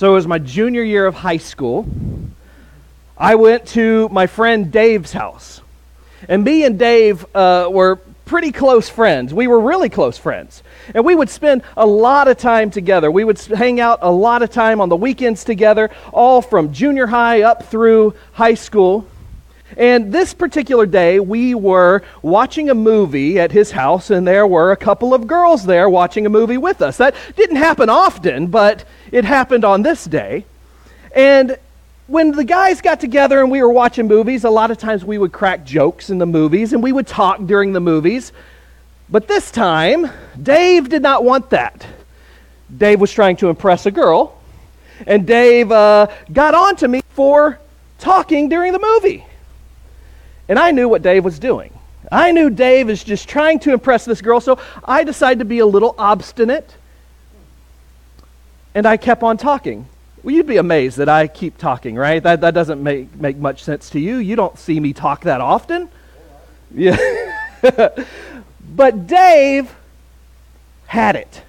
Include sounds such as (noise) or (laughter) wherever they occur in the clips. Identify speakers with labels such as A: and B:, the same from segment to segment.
A: So it was my junior year of high school. I went to my friend Dave's house. And me and Dave uh, were pretty close friends. We were really close friends. And we would spend a lot of time together. We would hang out a lot of time on the weekends together, all from junior high up through high school. And this particular day, we were watching a movie at his house, and there were a couple of girls there watching a movie with us. That didn't happen often, but it happened on this day. And when the guys got together and we were watching movies, a lot of times we would crack jokes in the movies and we would talk during the movies. But this time, Dave did not want that. Dave was trying to impress a girl, and Dave uh, got on to me for talking during the movie. And I knew what Dave was doing. I knew Dave is just trying to impress this girl, so I decided to be a little obstinate. And I kept on talking. Well, you'd be amazed that I keep talking, right? That, that doesn't make, make much sense to you. You don't see me talk that often. Yeah. (laughs) but Dave had it.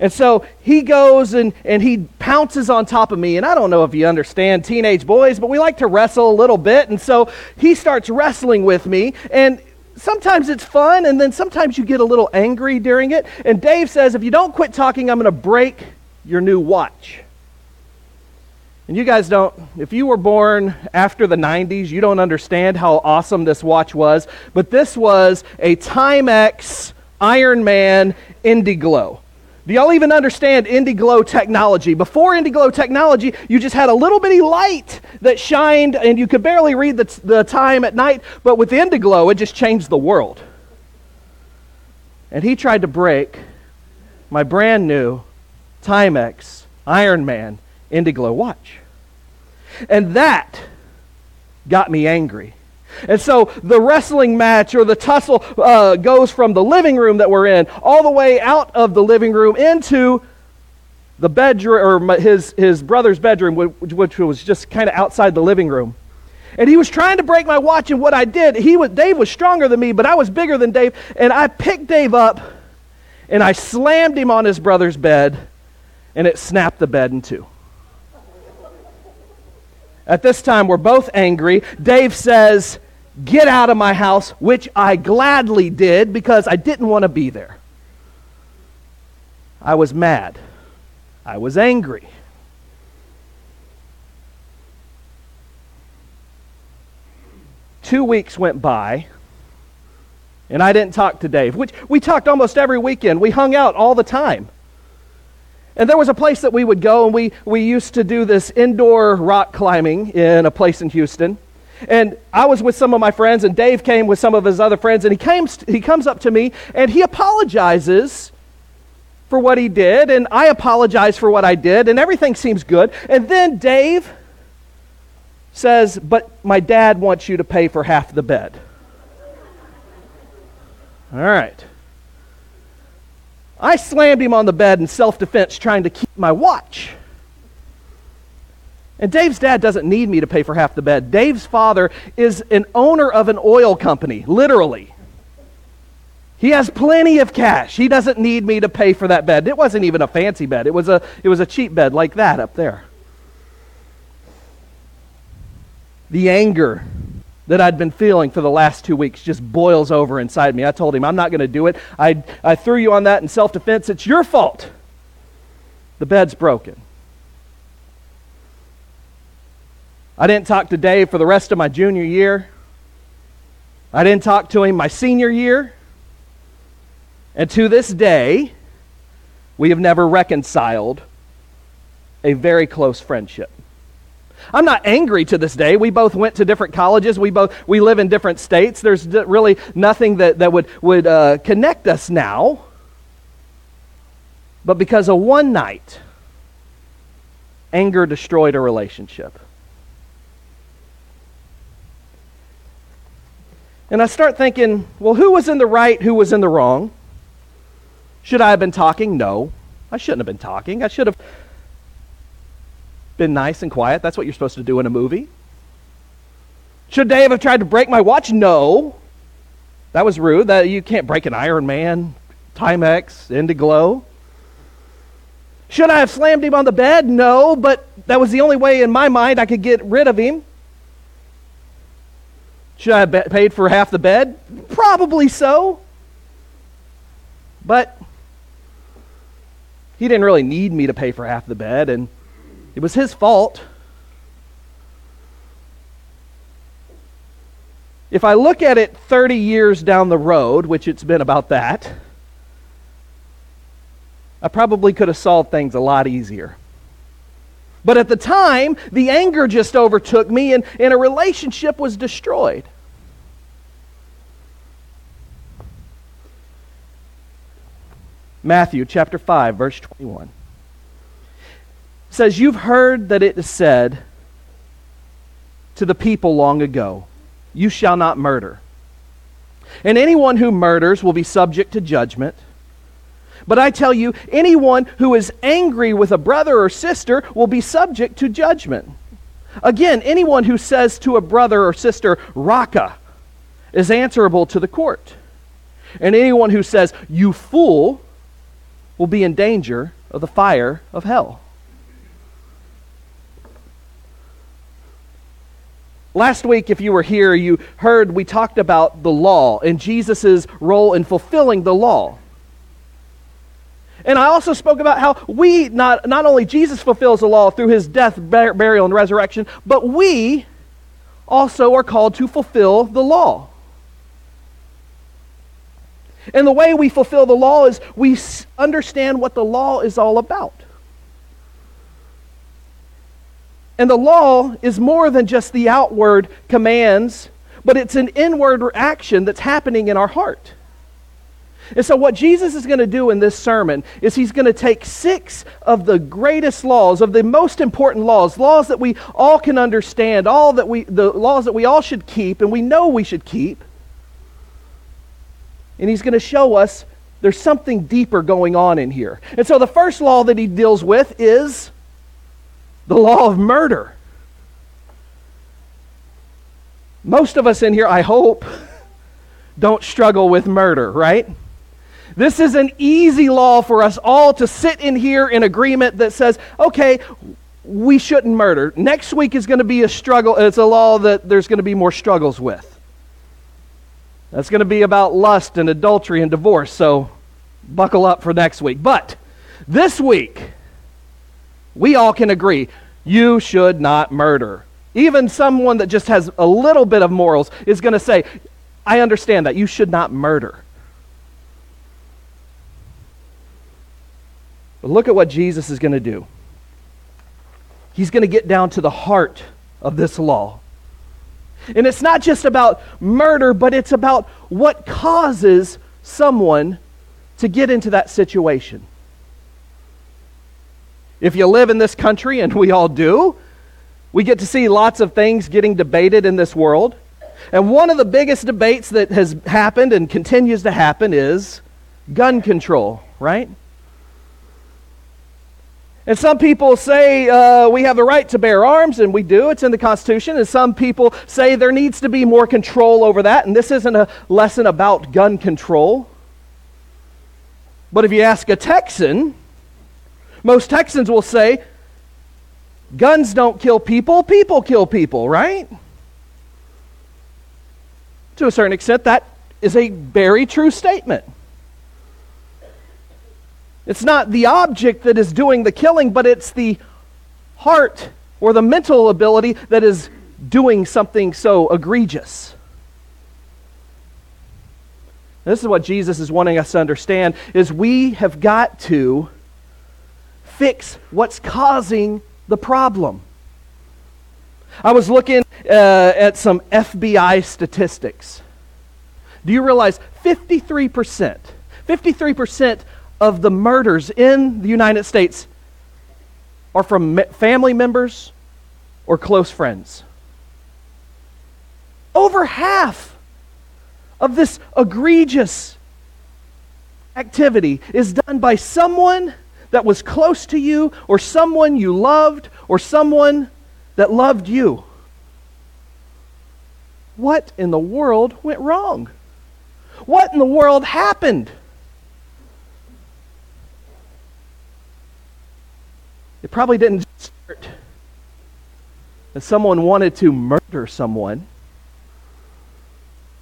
A: And so he goes and, and he pounces on top of me. And I don't know if you understand teenage boys, but we like to wrestle a little bit. And so he starts wrestling with me. And sometimes it's fun, and then sometimes you get a little angry during it. And Dave says, If you don't quit talking, I'm going to break your new watch. And you guys don't, if you were born after the 90s, you don't understand how awesome this watch was. But this was a Timex Iron Man Indiglo. Do y'all even understand Indiglo technology? Before Indiglo technology, you just had a little bitty light that shined and you could barely read the, the time at night. But with Indiglo, it just changed the world. And he tried to break my brand new Timex Iron Man Indiglo watch. And that got me angry. And so the wrestling match or the tussle uh, goes from the living room that we're in all the way out of the living room into the bedroom, or his, his brother's bedroom, which, which was just kind of outside the living room. And he was trying to break my watch, and what I did, he was, Dave was stronger than me, but I was bigger than Dave, and I picked Dave up and I slammed him on his brother's bed, and it snapped the bed in two. At this time, we're both angry. Dave says, Get out of my house, which I gladly did because I didn't want to be there. I was mad. I was angry. Two weeks went by, and I didn't talk to Dave, which we talked almost every weekend. We hung out all the time. And there was a place that we would go, and we, we used to do this indoor rock climbing in a place in Houston. And I was with some of my friends, and Dave came with some of his other friends, and he, came, he comes up to me and he apologizes for what he did, and I apologize for what I did, and everything seems good. And then Dave says, But my dad wants you to pay for half the bed. All right. I slammed him on the bed in self defense, trying to keep my watch. And Dave's dad doesn't need me to pay for half the bed. Dave's father is an owner of an oil company, literally. He has plenty of cash. He doesn't need me to pay for that bed. It wasn't even a fancy bed. It was a, it was a cheap bed like that up there. The anger that I'd been feeling for the last two weeks just boils over inside me. I told him, I'm not going to do it. I, I threw you on that in self defense. It's your fault. The bed's broken. I didn't talk to Dave for the rest of my junior year. I didn't talk to him my senior year. And to this day, we have never reconciled a very close friendship. I'm not angry to this day. We both went to different colleges. We both we live in different states. There's really nothing that, that would, would uh, connect us now. But because of one night, anger destroyed a relationship. And I start thinking, well, who was in the right? Who was in the wrong? Should I have been talking? No. I shouldn't have been talking. I should have been nice and quiet. That's what you're supposed to do in a movie. Should Dave have tried to break my watch? No. That was rude. That you can't break an Iron Man, Timex, Indiglo. Should I have slammed him on the bed? No, but that was the only way in my mind I could get rid of him. Should I have paid for half the bed? Probably so. But he didn't really need me to pay for half the bed, and it was his fault. If I look at it 30 years down the road, which it's been about that, I probably could have solved things a lot easier. But at the time, the anger just overtook me and, and a relationship was destroyed. Matthew chapter 5, verse 21 says, You've heard that it is said to the people long ago, You shall not murder. And anyone who murders will be subject to judgment. But I tell you, anyone who is angry with a brother or sister will be subject to judgment. Again, anyone who says to a brother or sister, Raca, is answerable to the court. And anyone who says, You fool, will be in danger of the fire of hell. Last week, if you were here, you heard we talked about the law and Jesus' role in fulfilling the law. And I also spoke about how we, not, not only Jesus fulfills the law through his death, bur- burial, and resurrection, but we also are called to fulfill the law. And the way we fulfill the law is we understand what the law is all about. And the law is more than just the outward commands, but it's an inward action that's happening in our heart. And so, what Jesus is going to do in this sermon is he's going to take six of the greatest laws, of the most important laws, laws that we all can understand, all that we, the laws that we all should keep, and we know we should keep, and he's going to show us there's something deeper going on in here. And so the first law that he deals with is the law of murder. Most of us in here, I hope, (laughs) don't struggle with murder, right? This is an easy law for us all to sit in here in agreement that says, okay, we shouldn't murder. Next week is going to be a struggle. It's a law that there's going to be more struggles with. That's going to be about lust and adultery and divorce, so buckle up for next week. But this week, we all can agree you should not murder. Even someone that just has a little bit of morals is going to say, I understand that. You should not murder. But look at what Jesus is going to do. He's going to get down to the heart of this law. And it's not just about murder, but it's about what causes someone to get into that situation. If you live in this country, and we all do, we get to see lots of things getting debated in this world. And one of the biggest debates that has happened and continues to happen is gun control, right? And some people say uh, we have the right to bear arms, and we do. It's in the Constitution. And some people say there needs to be more control over that. And this isn't a lesson about gun control. But if you ask a Texan, most Texans will say guns don't kill people, people kill people, right? To a certain extent, that is a very true statement. It's not the object that is doing the killing, but it's the heart or the mental ability that is doing something so egregious. This is what Jesus is wanting us to understand is we have got to fix what's causing the problem. I was looking uh, at some FBI statistics. Do you realize 53%, 53% of the murders in the United States are from family members or close friends. Over half of this egregious activity is done by someone that was close to you, or someone you loved, or someone that loved you. What in the world went wrong? What in the world happened? It probably didn't start that someone wanted to murder someone,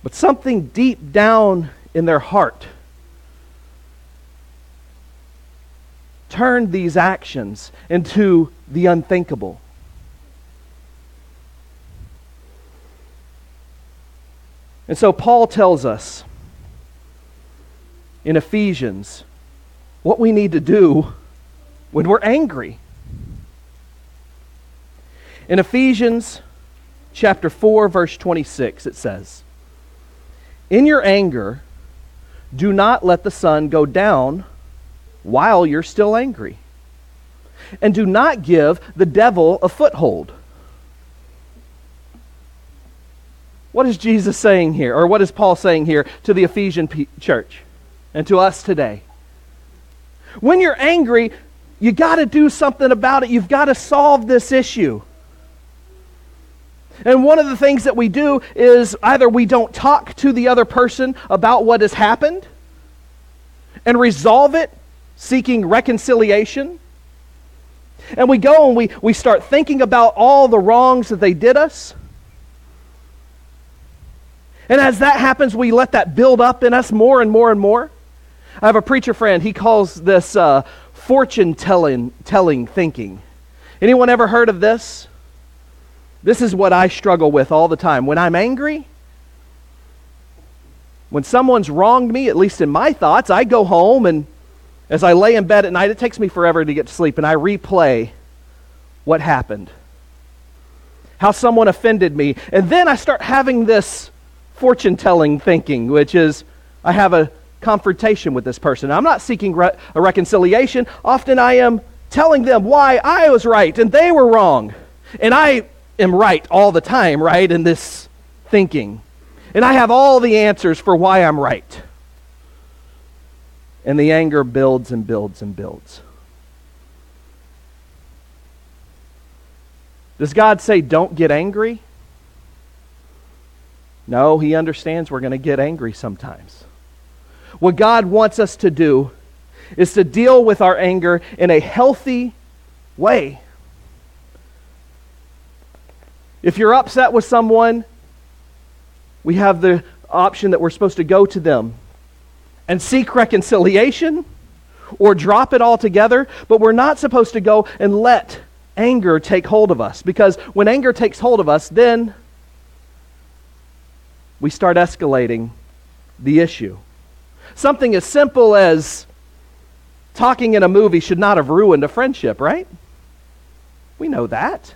A: but something deep down in their heart turned these actions into the unthinkable. And so Paul tells us in Ephesians what we need to do when we're angry. In Ephesians chapter 4 verse 26 it says, "In your anger do not let the sun go down while you're still angry. And do not give the devil a foothold." What is Jesus saying here or what is Paul saying here to the Ephesian church and to us today? When you're angry, you got to do something about it. You've got to solve this issue. And one of the things that we do is either we don't talk to the other person about what has happened and resolve it, seeking reconciliation. And we go and we, we start thinking about all the wrongs that they did us. And as that happens, we let that build up in us more and more and more. I have a preacher friend, he calls this uh, fortune telling, telling thinking. Anyone ever heard of this? This is what I struggle with all the time. When I'm angry, when someone's wronged me, at least in my thoughts, I go home and as I lay in bed at night, it takes me forever to get to sleep, and I replay what happened. How someone offended me. And then I start having this fortune telling thinking, which is I have a confrontation with this person. I'm not seeking re- a reconciliation. Often I am telling them why I was right and they were wrong. And I am right all the time, right, in this thinking. And I have all the answers for why I'm right. And the anger builds and builds and builds. Does God say, don't get angry? No, He understands we're going to get angry sometimes. What God wants us to do is to deal with our anger in a healthy way. If you're upset with someone, we have the option that we're supposed to go to them and seek reconciliation or drop it all together, but we're not supposed to go and let anger take hold of us because when anger takes hold of us, then we start escalating the issue. Something as simple as talking in a movie should not have ruined a friendship, right? We know that.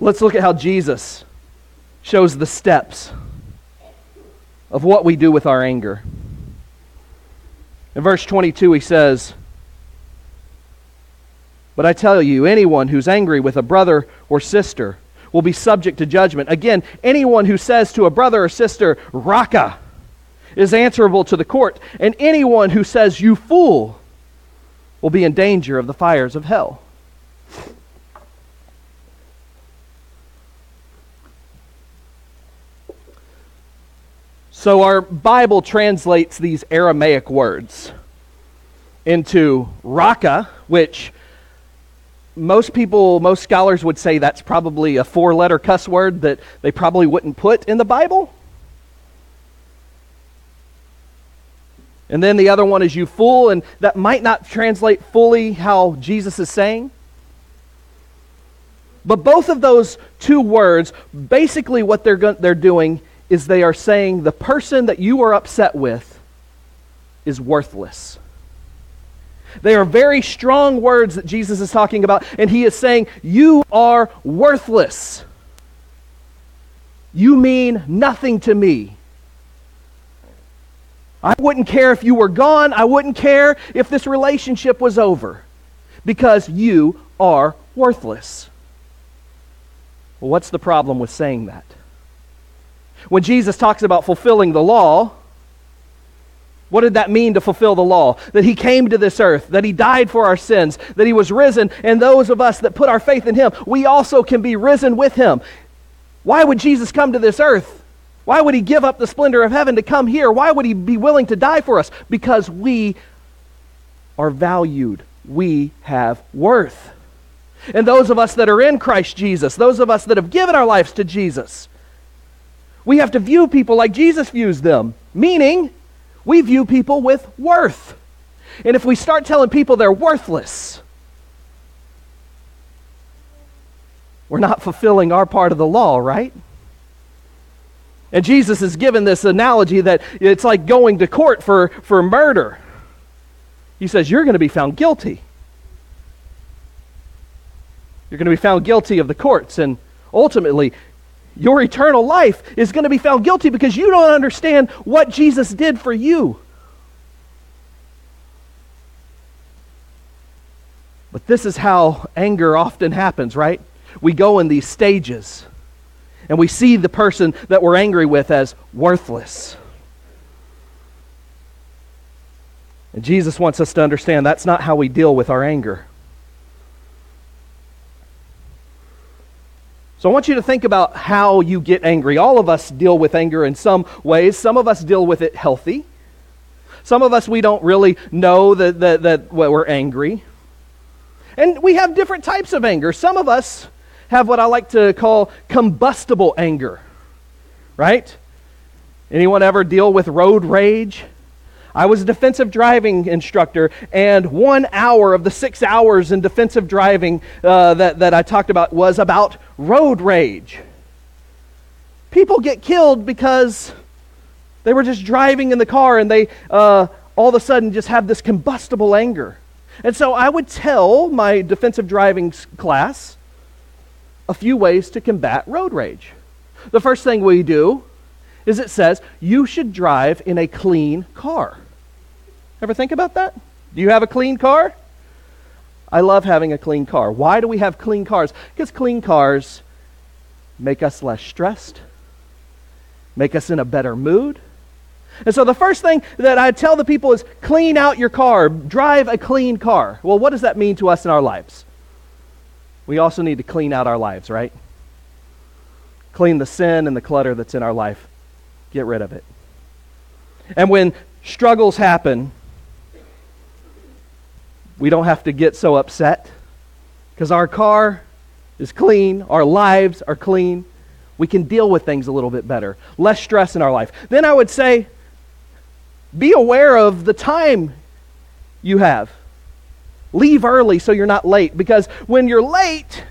A: Let's look at how Jesus shows the steps of what we do with our anger. In verse 22, he says, But I tell you, anyone who's angry with a brother or sister will be subject to judgment. Again, anyone who says to a brother or sister, Raca, is answerable to the court, and anyone who says, You fool, will be in danger of the fires of hell. So, our Bible translates these Aramaic words into Raca, which most people, most scholars would say that's probably a four letter cuss word that they probably wouldn't put in the Bible. And then the other one is you fool, and that might not translate fully how Jesus is saying. But both of those two words, basically what they're, go- they're doing is they are saying the person that you are upset with is worthless. They are very strong words that Jesus is talking about, and he is saying, You are worthless. You mean nothing to me. I wouldn't care if you were gone. I wouldn't care if this relationship was over because you are worthless. Well, what's the problem with saying that? When Jesus talks about fulfilling the law, what did that mean to fulfill the law? That he came to this earth, that he died for our sins, that he was risen, and those of us that put our faith in him, we also can be risen with him. Why would Jesus come to this earth? Why would he give up the splendor of heaven to come here? Why would he be willing to die for us? Because we are valued. We have worth. And those of us that are in Christ Jesus, those of us that have given our lives to Jesus, we have to view people like Jesus views them, meaning we view people with worth. And if we start telling people they're worthless, we're not fulfilling our part of the law, right? And Jesus is given this analogy that it's like going to court for, for murder. He says, You're going to be found guilty. You're going to be found guilty of the courts. And ultimately, your eternal life is going to be found guilty because you don't understand what Jesus did for you. But this is how anger often happens, right? We go in these stages and we see the person that we're angry with as worthless. And Jesus wants us to understand that's not how we deal with our anger. So I want you to think about how you get angry. All of us deal with anger in some ways. Some of us deal with it healthy. Some of us, we don't really know that, that, that we're angry. And we have different types of anger. Some of us have what I like to call combustible anger, right? Anyone ever deal with road rage? I was a defensive driving instructor, and one hour of the six hours in defensive driving uh, that, that I talked about was about road rage. People get killed because they were just driving in the car and they uh, all of a sudden just have this combustible anger. And so I would tell my defensive driving class a few ways to combat road rage. The first thing we do is it says you should drive in a clean car. Ever think about that? Do you have a clean car? I love having a clean car. Why do we have clean cars? Because clean cars make us less stressed, make us in a better mood. And so the first thing that I tell the people is clean out your car, drive a clean car. Well, what does that mean to us in our lives? We also need to clean out our lives, right? Clean the sin and the clutter that's in our life. Get rid of it. And when struggles happen, we don't have to get so upset because our car is clean, our lives are clean. We can deal with things a little bit better, less stress in our life. Then I would say, be aware of the time you have. Leave early so you're not late because when you're late,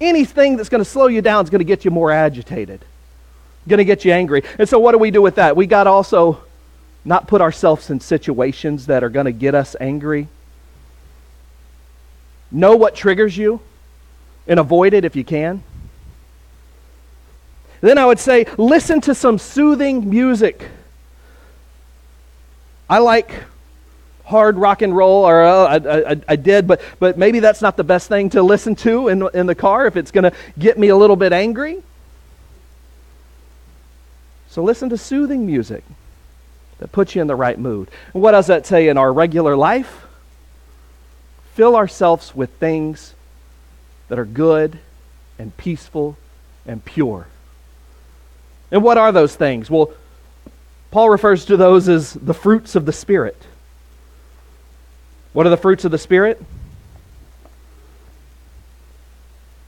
A: anything that's going to slow you down is going to get you more agitated, going to get you angry. And so, what do we do with that? We got to also not put ourselves in situations that are going to get us angry. Know what triggers you and avoid it if you can. Then I would say listen to some soothing music. I like hard rock and roll, or uh, I, I, I, did, but, but maybe that's not the best thing to listen to in, in the car if it's going to get me a little bit angry. So listen to soothing music that puts you in the right mood. And what does that say in our regular life? Fill ourselves with things that are good and peaceful and pure. And what are those things? Well, Paul refers to those as the fruits of the Spirit. What are the fruits of the Spirit?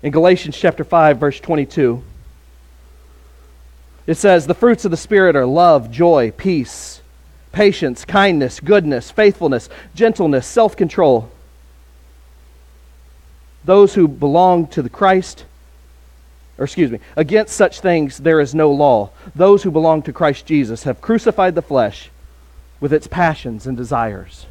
A: In Galatians chapter 5 verse 22, it says, "The fruits of the Spirit are love, joy, peace, patience, kindness, goodness, faithfulness, gentleness, self-control." Those who belong to the Christ, or excuse me, against such things there is no law. Those who belong to Christ Jesus have crucified the flesh with its passions and desires.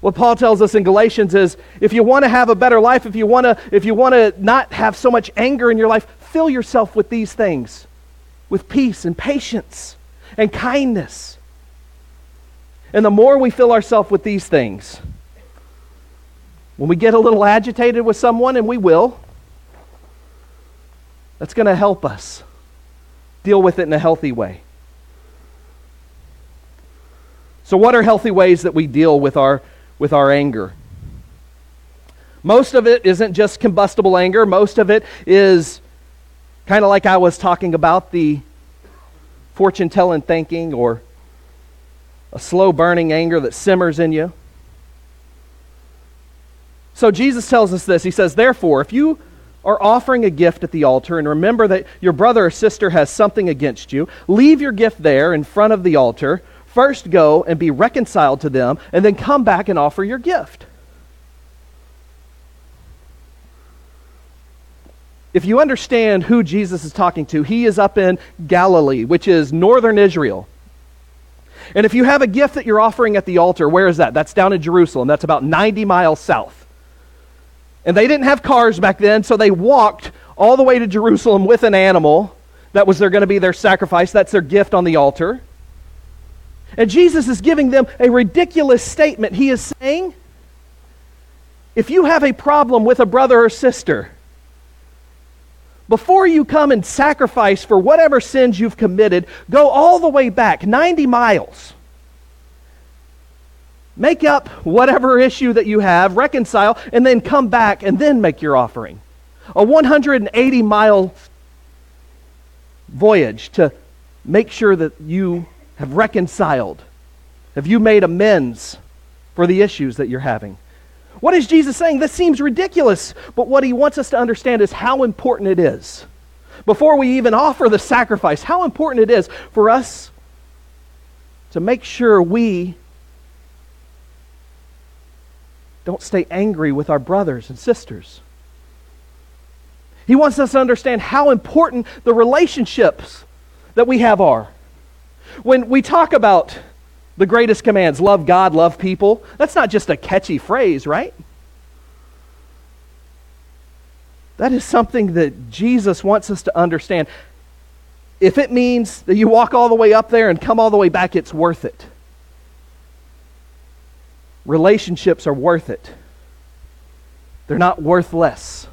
A: What Paul tells us in Galatians is if you want to have a better life, if you want to if you want to not have so much anger in your life, fill yourself with these things. With peace and patience and kindness. And the more we fill ourselves with these things, when we get a little agitated with someone, and we will, that's going to help us deal with it in a healthy way. So, what are healthy ways that we deal with our, with our anger? Most of it isn't just combustible anger, most of it is kind of like I was talking about the fortune telling thinking or a slow burning anger that simmers in you. So Jesus tells us this. He says, Therefore, if you are offering a gift at the altar and remember that your brother or sister has something against you, leave your gift there in front of the altar. First go and be reconciled to them, and then come back and offer your gift. If you understand who Jesus is talking to, he is up in Galilee, which is northern Israel. And if you have a gift that you're offering at the altar, where is that? That's down in Jerusalem. That's about 90 miles south. And they didn't have cars back then, so they walked all the way to Jerusalem with an animal. That was going to be their sacrifice. That's their gift on the altar. And Jesus is giving them a ridiculous statement. He is saying, if you have a problem with a brother or sister, before you come and sacrifice for whatever sins you've committed, go all the way back 90 miles Make up whatever issue that you have, reconcile, and then come back and then make your offering. A 180 mile voyage to make sure that you have reconciled. Have you made amends for the issues that you're having? What is Jesus saying? This seems ridiculous, but what he wants us to understand is how important it is. Before we even offer the sacrifice, how important it is for us to make sure we don't stay angry with our brothers and sisters. He wants us to understand how important the relationships that we have are. When we talk about the greatest commands love God, love people that's not just a catchy phrase, right? That is something that Jesus wants us to understand. If it means that you walk all the way up there and come all the way back, it's worth it relationships are worth it, they're not worthless.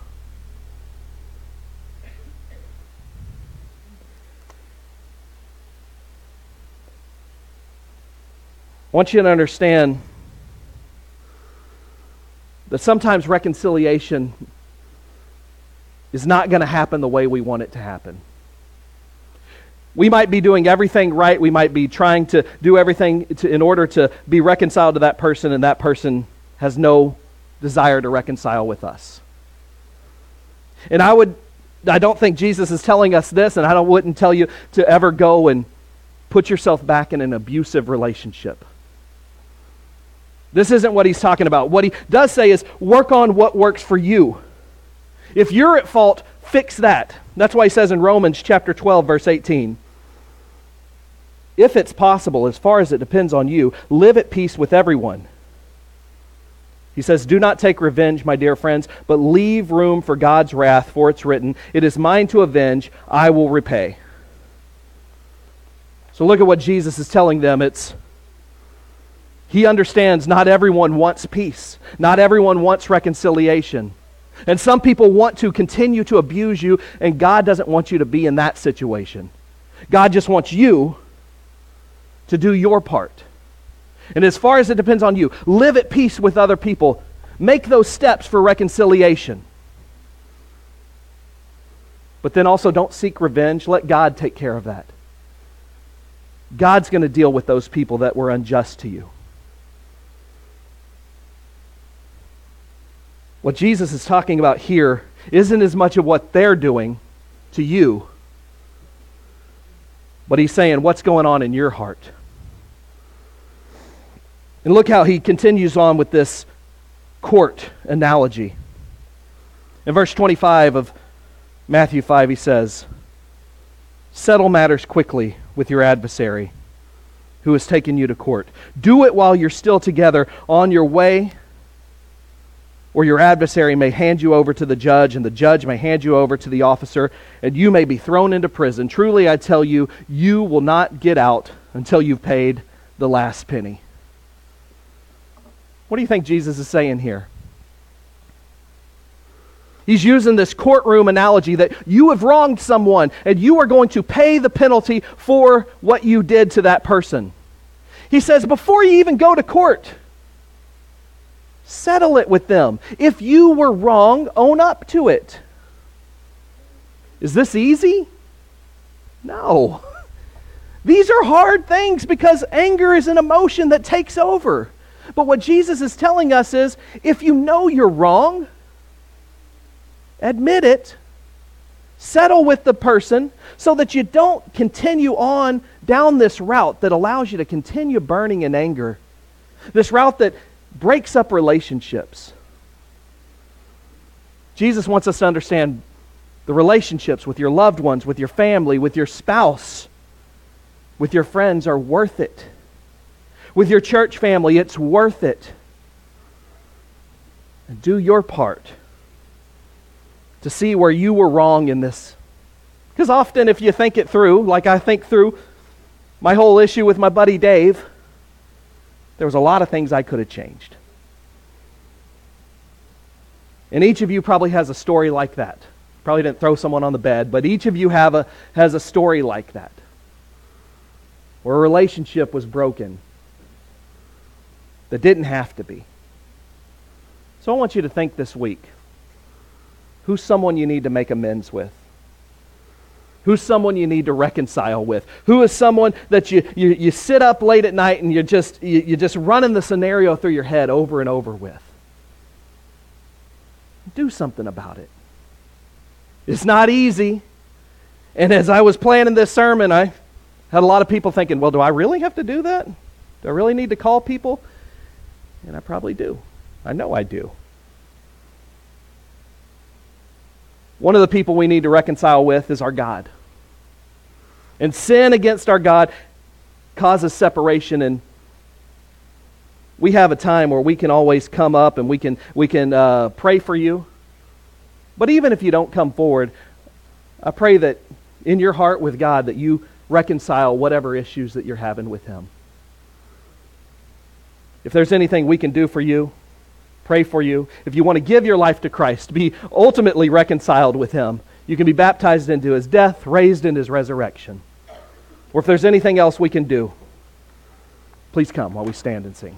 A: I want you to understand that sometimes reconciliation is not going to happen the way we want it to happen. We might be doing everything right. We might be trying to do everything to, in order to be reconciled to that person, and that person has no desire to reconcile with us. And I would I don't think Jesus is telling us this, and I don't, wouldn't tell you to ever go and put yourself back in an abusive relationship. This isn't what he's talking about. What he does say is work on what works for you. If you're at fault, fix that. That's why he says in Romans chapter 12 verse 18, if it's possible, as far as it depends on you, live at peace with everyone. He says, Do not take revenge, my dear friends, but leave room for God's wrath, for it's written, It is mine to avenge, I will repay. So look at what Jesus is telling them. It's he understands not everyone wants peace. Not everyone wants reconciliation. And some people want to continue to abuse you, and God doesn't want you to be in that situation. God just wants you to do your part. And as far as it depends on you, live at peace with other people. Make those steps for reconciliation. But then also don't seek revenge. Let God take care of that. God's going to deal with those people that were unjust to you. What Jesus is talking about here isn't as much of what they're doing to you, but he's saying what's going on in your heart. And look how he continues on with this court analogy. In verse 25 of Matthew 5, he says, Settle matters quickly with your adversary who has taken you to court. Do it while you're still together on your way, or your adversary may hand you over to the judge, and the judge may hand you over to the officer, and you may be thrown into prison. Truly, I tell you, you will not get out until you've paid the last penny. What do you think Jesus is saying here? He's using this courtroom analogy that you have wronged someone and you are going to pay the penalty for what you did to that person. He says, before you even go to court, settle it with them. If you were wrong, own up to it. Is this easy? No. (laughs) These are hard things because anger is an emotion that takes over. But what Jesus is telling us is if you know you're wrong, admit it, settle with the person so that you don't continue on down this route that allows you to continue burning in anger. This route that breaks up relationships. Jesus wants us to understand the relationships with your loved ones, with your family, with your spouse, with your friends are worth it. With your church family, it's worth it. And do your part to see where you were wrong in this. Because often, if you think it through, like I think through my whole issue with my buddy Dave, there was a lot of things I could have changed. And each of you probably has a story like that. Probably didn't throw someone on the bed, but each of you have a, has a story like that. Where a relationship was broken that didn't have to be. So I want you to think this week who's someone you need to make amends with? Who's someone you need to reconcile with? Who is someone that you, you, you sit up late at night and you're just, you, you're just running the scenario through your head over and over with? Do something about it. It's not easy. And as I was planning this sermon, I had a lot of people thinking, well, do I really have to do that? Do I really need to call people? And I probably do. I know I do. One of the people we need to reconcile with is our God. And sin against our God causes separation and we have a time where we can always come up and we can, we can uh, pray for you. But even if you don't come forward, I pray that in your heart with God that you reconcile whatever issues that you're having with Him. If there's anything we can do for you, pray for you. If you want to give your life to Christ, be ultimately reconciled with Him, you can be baptized into His death, raised in His resurrection. Or if there's anything else we can do, please come while we stand and sing.